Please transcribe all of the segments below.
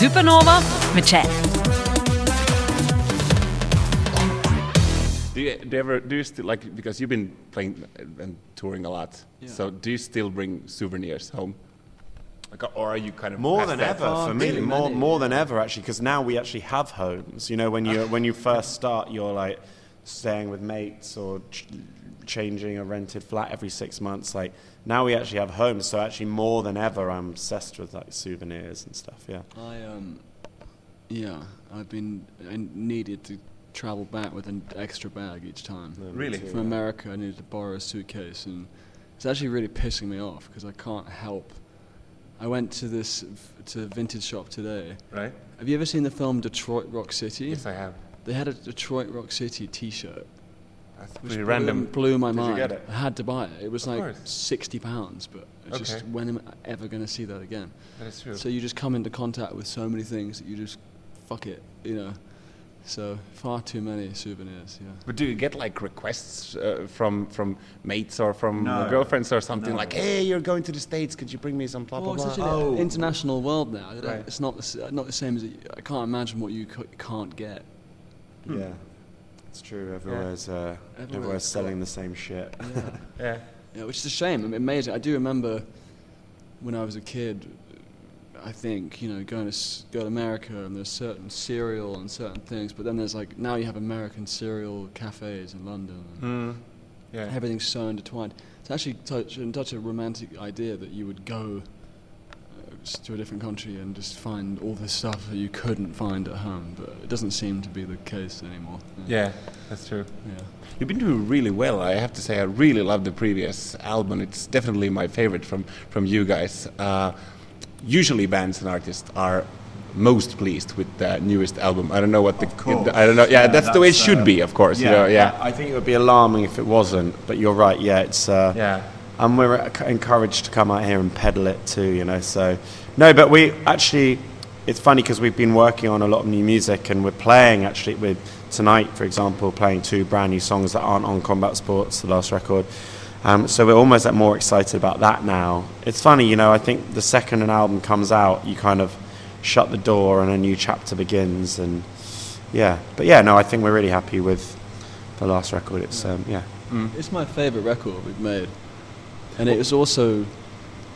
Supernova med Chad. Do you, do you ever do you still like because you've been playing and touring a lot? So do you still bring souvenirs home? Like, or are you kind of More than that? ever for me, really more many, more than ever actually, because now we actually have homes. You know, when you when you first start, you're like staying with mates or ch- changing a rented flat every six months. Like now we actually have homes, so actually more than ever, I'm obsessed with like souvenirs and stuff. Yeah. I um, yeah, I've been I needed to travel back with an extra bag each time. Really? From America, I needed to borrow a suitcase, and it's actually really pissing me off because I can't help. I went to this v- to a vintage shop today. Right? Have you ever seen the film Detroit Rock City? Yes, I have. They had a Detroit Rock City T-shirt. That's which pretty blew- random. Blew my Did you mind. get it? I had to buy it. It was Of like course. sixty pounds, but I just when am I ever going to see that again? That is true. So you just come into contact with so many things that you just fuck it, you know. So far too many souvenirs. Yeah. But do you get like requests uh, from from mates or from No. girlfriends or something No. like, "Hey, you're going to the states. Could you bring me some blah Well, blah it's blah"? such an Oh. international world now. Right. It's not the, not the same as it, I can't imagine what you c- can't get. Yeah. It's true. Everywhere's uh, Everywhere's everywhere's selling the same shit. Yeah. Yeah, which is a shame. I mean, amazing. I do remember when I was a kid. I think you know going to go to America and there's certain cereal and certain things, but then there's like now you have American cereal cafes in London. And Mm. Yeah. Everything's so intertwined. It's actually such, such a romantic idea that you would go s- to a different country and just find all this stuff that you couldn't find at home, but it doesn't seem to be the case anymore. Yeah, that's true. Yeah. You've been doing really well. I have to say, I really love the previous album. It's definitely my favorite from from you guys. Uh, usually, bands and artists are most pleased with the newest album. I don't know what the course. I don't know. Yeah, Yeah, that's, the way it that's, should uh, be, of course. you know, yeah. I, I think it would be alarming if it wasn't, but you're right. Yeah, it's. Uh, Yeah. And we're encouraged to come out here and peddle it too, you know. So, no, but we actually, it's funny because we've been working on a lot of new music and we're playing actually with tonight, for example, playing two brand new songs that aren't on Combat Sports, the last record. Um, so we're almost more excited about that now. It's funny, you know. I think the second an album comes out, you kind of shut the door and a new chapter begins, and yeah. But yeah, no, I think we're really happy with the last record. It's um, yeah. It's my favourite record we've made, and it was also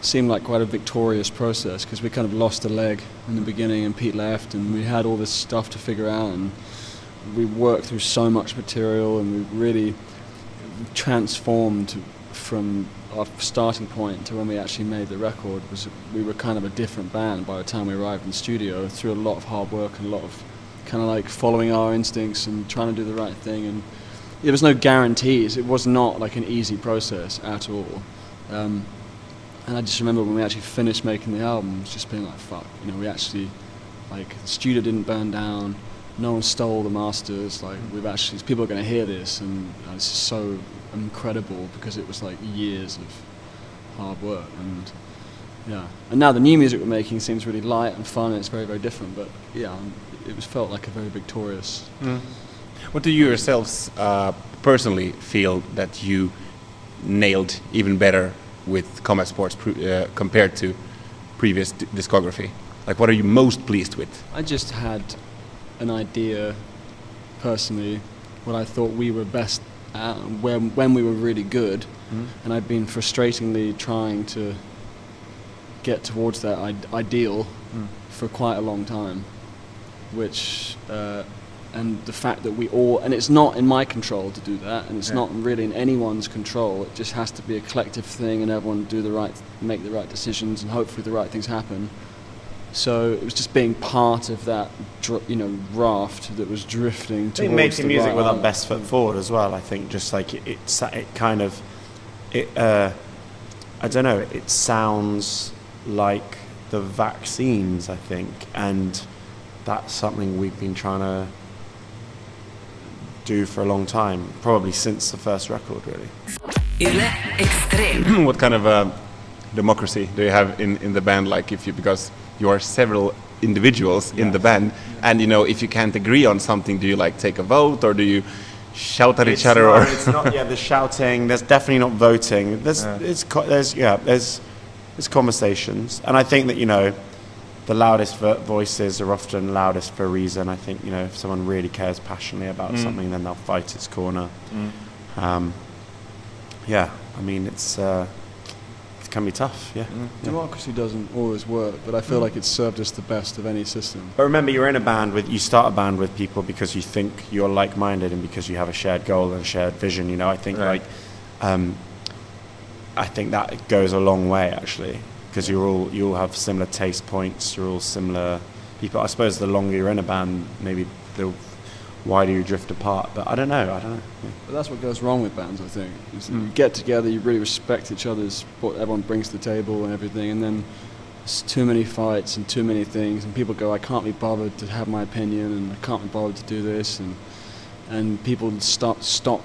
seemed like quite a victorious process because we kind of lost a leg in the beginning, and Pete left, and we had all this stuff to figure out, and we worked through so much material, and we really transformed from our starting point to when we actually made the record was we were kind of a different band by the time we arrived in the studio through a lot of hard work and a lot of kind of like following our instincts and trying to do the right thing and there was no guarantees. It was not like an easy process at all um, and I just remember when we actually finished making the album it was just being like fuck you know we actually like the studio didn't burn down no one stole the masters like we've actually people are going to hear this and uh, it's just so incredible because it was like years of hard work and yeah. And now the new music we're making seems really light and fun and it's very very different but yeah um, it was felt like a very victorious What do you yourselves uh, personally feel that you nailed even better with Combat Sports uh, compared to previous d- discography? Like, what are you most pleased with? I just had an idea personally what I thought we were best at when, when we were really good and I'd been frustratingly trying to get towards that ideal for quite a long time which uh, and the fact that we all and it's not in my control to do that and it's Yeah. not really in anyone's control it just has to be a collective thing and everyone do the right make the right decisions and hopefully the right things happen so it was just being part of that you know raft that was drifting towards making the music right with our best foot forward as well. I think just like it, it, it kind of, it, uh, I don't know, it sounds like the vaccines. I think, and that's something we've been trying to do for a long time, probably since the first record, really. What kind of uh, democracy do you have in, in the band? Like, if you because you are several individuals in the band, and you know, if you can't agree on something, do you like take a vote or do you shout at each other? not, or it's not. Yeah, there's shouting. There's definitely not voting. There's, it's, there's, yeah, there's, there's conversations, and I think that you know, the loudest vo- voices are often loudest for a reason. I think you know if someone really cares passionately about Mm. something, then they'll fight its corner. Um, yeah, I mean it's uh, it can be tough. Yeah. Mm. yeah. Democracy doesn't always work, but I feel like it's served us the best of any system. But remember, you're in a band with you start a band with people because you think you're like-minded and because you have a shared goal and a shared vision. You know, I think Right. like, um, I think that goes a long way actually because you're all you all have similar taste points. You're all similar people. I suppose the longer you're in a band, maybe the wider you drift apart. But I don't know. I don't know. Yeah. But that's what goes wrong with bands, I think. Mm. You get together, you really respect each other's what everyone brings to the table and everything, and then it's too many fights and too many things, and people go, I can't be bothered to have my opinion, and I can't be bothered to do this, and and people stop stop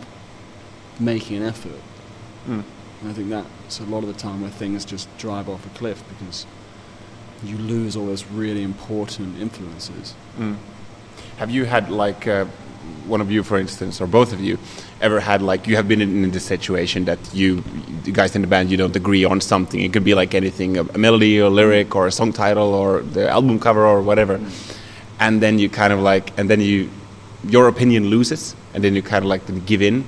making an effort. Mm. And I think that's a lot of the time where things just drive off a cliff because you lose all those really important influences. Mm. Have you had like uh, one of you, for instance, or both of you, ever had like you have been in, in this situation that you, the guys in the band, you don't agree on something? It could be like anything, a, melody, or lyric, or a song title, or the album cover, or whatever. And then you kind of like, and then you, your opinion loses, and then you kind of like give in,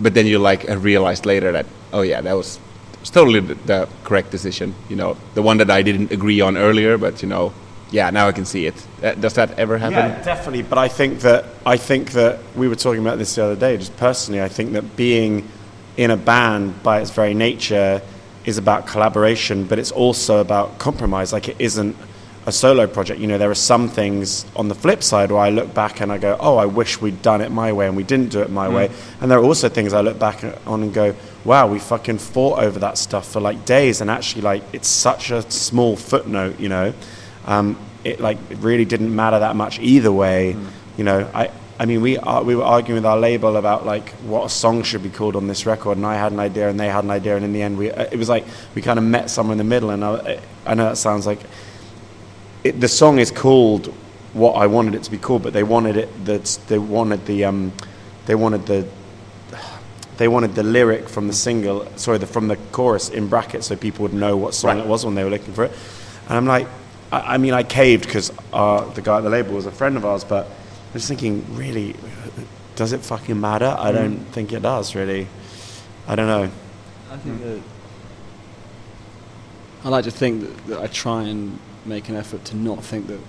but then you like realize later that oh yeah, that was. It's totally the, the correct decision, you know, the one that I didn't agree on earlier, but you know, yeah, now I can see it. Uh, does that ever happen? Yeah, definitely. But I think that I think that we were talking about this the other day. Just personally, I think that being in a band by its very nature is about collaboration, but it's also about compromise. Like it isn't a solo project. You know, there are some things on the flip side where I look back and I go, "Oh, I wish we'd done it my way," and we didn't do it my way. And there are also things I look back on and go, "Wow, we fucking fought over that stuff for like days," and actually, like, it's such a small footnote. You know, um, it like it really didn't matter that much either way. You know, I. I mean, we are, we were arguing with our label about like what a song should be called on this record, and I had an idea, and they had an idea, and in the end, we uh, it was like we kind of met somewhere in the middle. And I, I know that sounds like it, the song is called what I wanted it to be called, but they wanted it that they wanted the um, they wanted the they wanted the lyric from the single, sorry, the, from the chorus in brackets, so people would know what song Right. it was when they were looking for it. And I'm like, I, I mean, I caved because uh, the guy at the label was a friend of ours, but I was thinking, really, does it fucking matter? I don't think it does, really. I don't know. I think that I like to think that, that I try and make an effort to not think that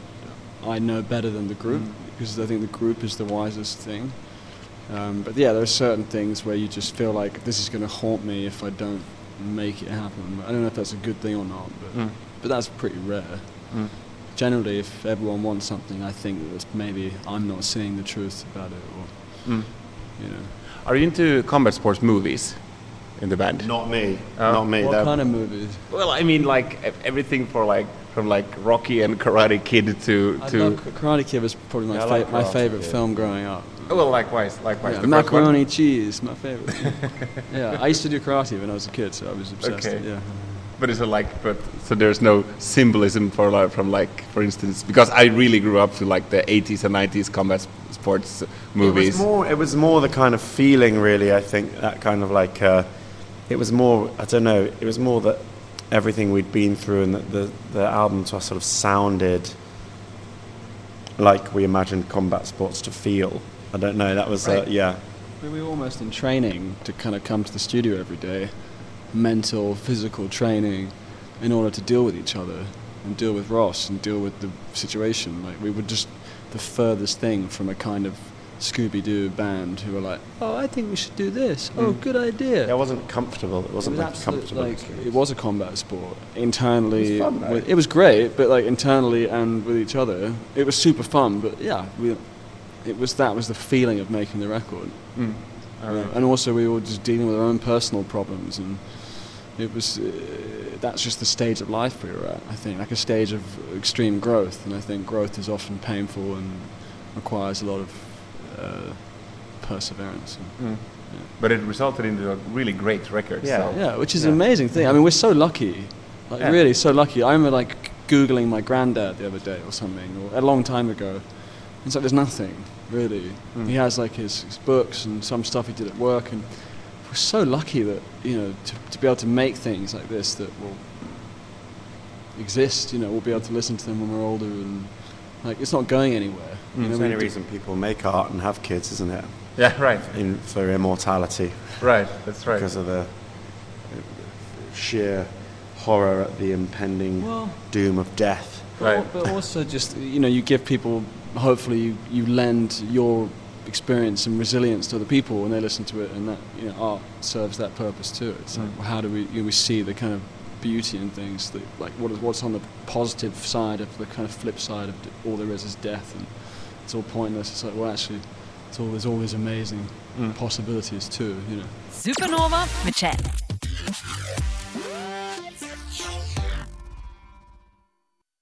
I know better than the group because I think the group is the wisest thing. Um, but yeah, there are certain things where you just feel like this is going to haunt me if I don't make it happen. I don't know if that's a good thing or not, but Mm. but that's pretty rare. Mm. Generally, if everyone wants something, I think that it's maybe I'm not seeing the truth about it, or Mm. you know. Are you into combat sports movies in the band? Not me. Oh. Not me. What They're- kind of movies? Well, I mean, like everything for like from like Rocky and Karate Kid to I to. love Karate Kid was probably my Yeah, fa- like my favorite Kid. film growing up. Well, likewise, likewise. Yeah, the macaroni cheese, my favorite. yeah, I used to do karate when I was a kid, so I was obsessed. Okay. Yeah. But is it like, but so there's no symbolism for like, from like, for instance, because I really grew up to like the 80s and 90s combat sports movies. It was more. It was more the kind of feeling, really. I think that kind of like. Uh, it was more. I don't know. It was more that everything we'd been through, and that the the album to us sort of sounded like we imagined combat sports to feel. I don't know. That was. Uh, Right. yeah. We were almost in training to kind of come to the studio every day, mental, physical training, in order to deal with each other and deal with Ross and deal with the situation. Like we were just the furthest thing from a kind of Scooby Doo band who were like, "Oh, I think we should do this. Oh, good idea." It wasn't comfortable. It wasn't it was like absolute- comfortable. like it was a combat sport internally. It was fun, with- it was great, but like internally and with each other, it was super fun. But yeah, we, it was that was the feeling of making the record, Mm. You know, and also we were just dealing with our own personal problems, and it was uh, that's just the stage of life we were at. I think like a stage of extreme growth, and I think growth is often painful and requires a lot of uh, perseverance. And, Mm. But it resulted in a really great record. Yeah. so- Yeah, which is Yeah. an amazing thing. I mean, we're so lucky. Like, Yeah. really so lucky. I remember, like, Googling my granddad the other day or something, or a long time ago. It's like, there's nothing, really. Mm. He has, like, his, his books and some stuff he did at work, and we're so lucky that, you know, to, to be able to make things like this that will, exist. You know, we'll be able to listen to them when we're older, and like it's not going anywhere. You know, It's we the only d- reason people make art and have kids, isn't it? Yeah, right, In, for immortality, right. That's right. because of the sheer horror at the impending Well- doom of death. Right. But, but also just you know, you give people. Hopefully, you, you lend your experience and resilience to other people when they listen to it, and that you know, art serves that purpose too. It's like, well, how do we you know, we see the kind of beauty in things that like what is what's on the positive side of the kind of flip side of d- all there is is death, and it's all pointless. It's like well, actually, it's all there's all these amazing mm. possibilities too. You know. Supernova med Chad.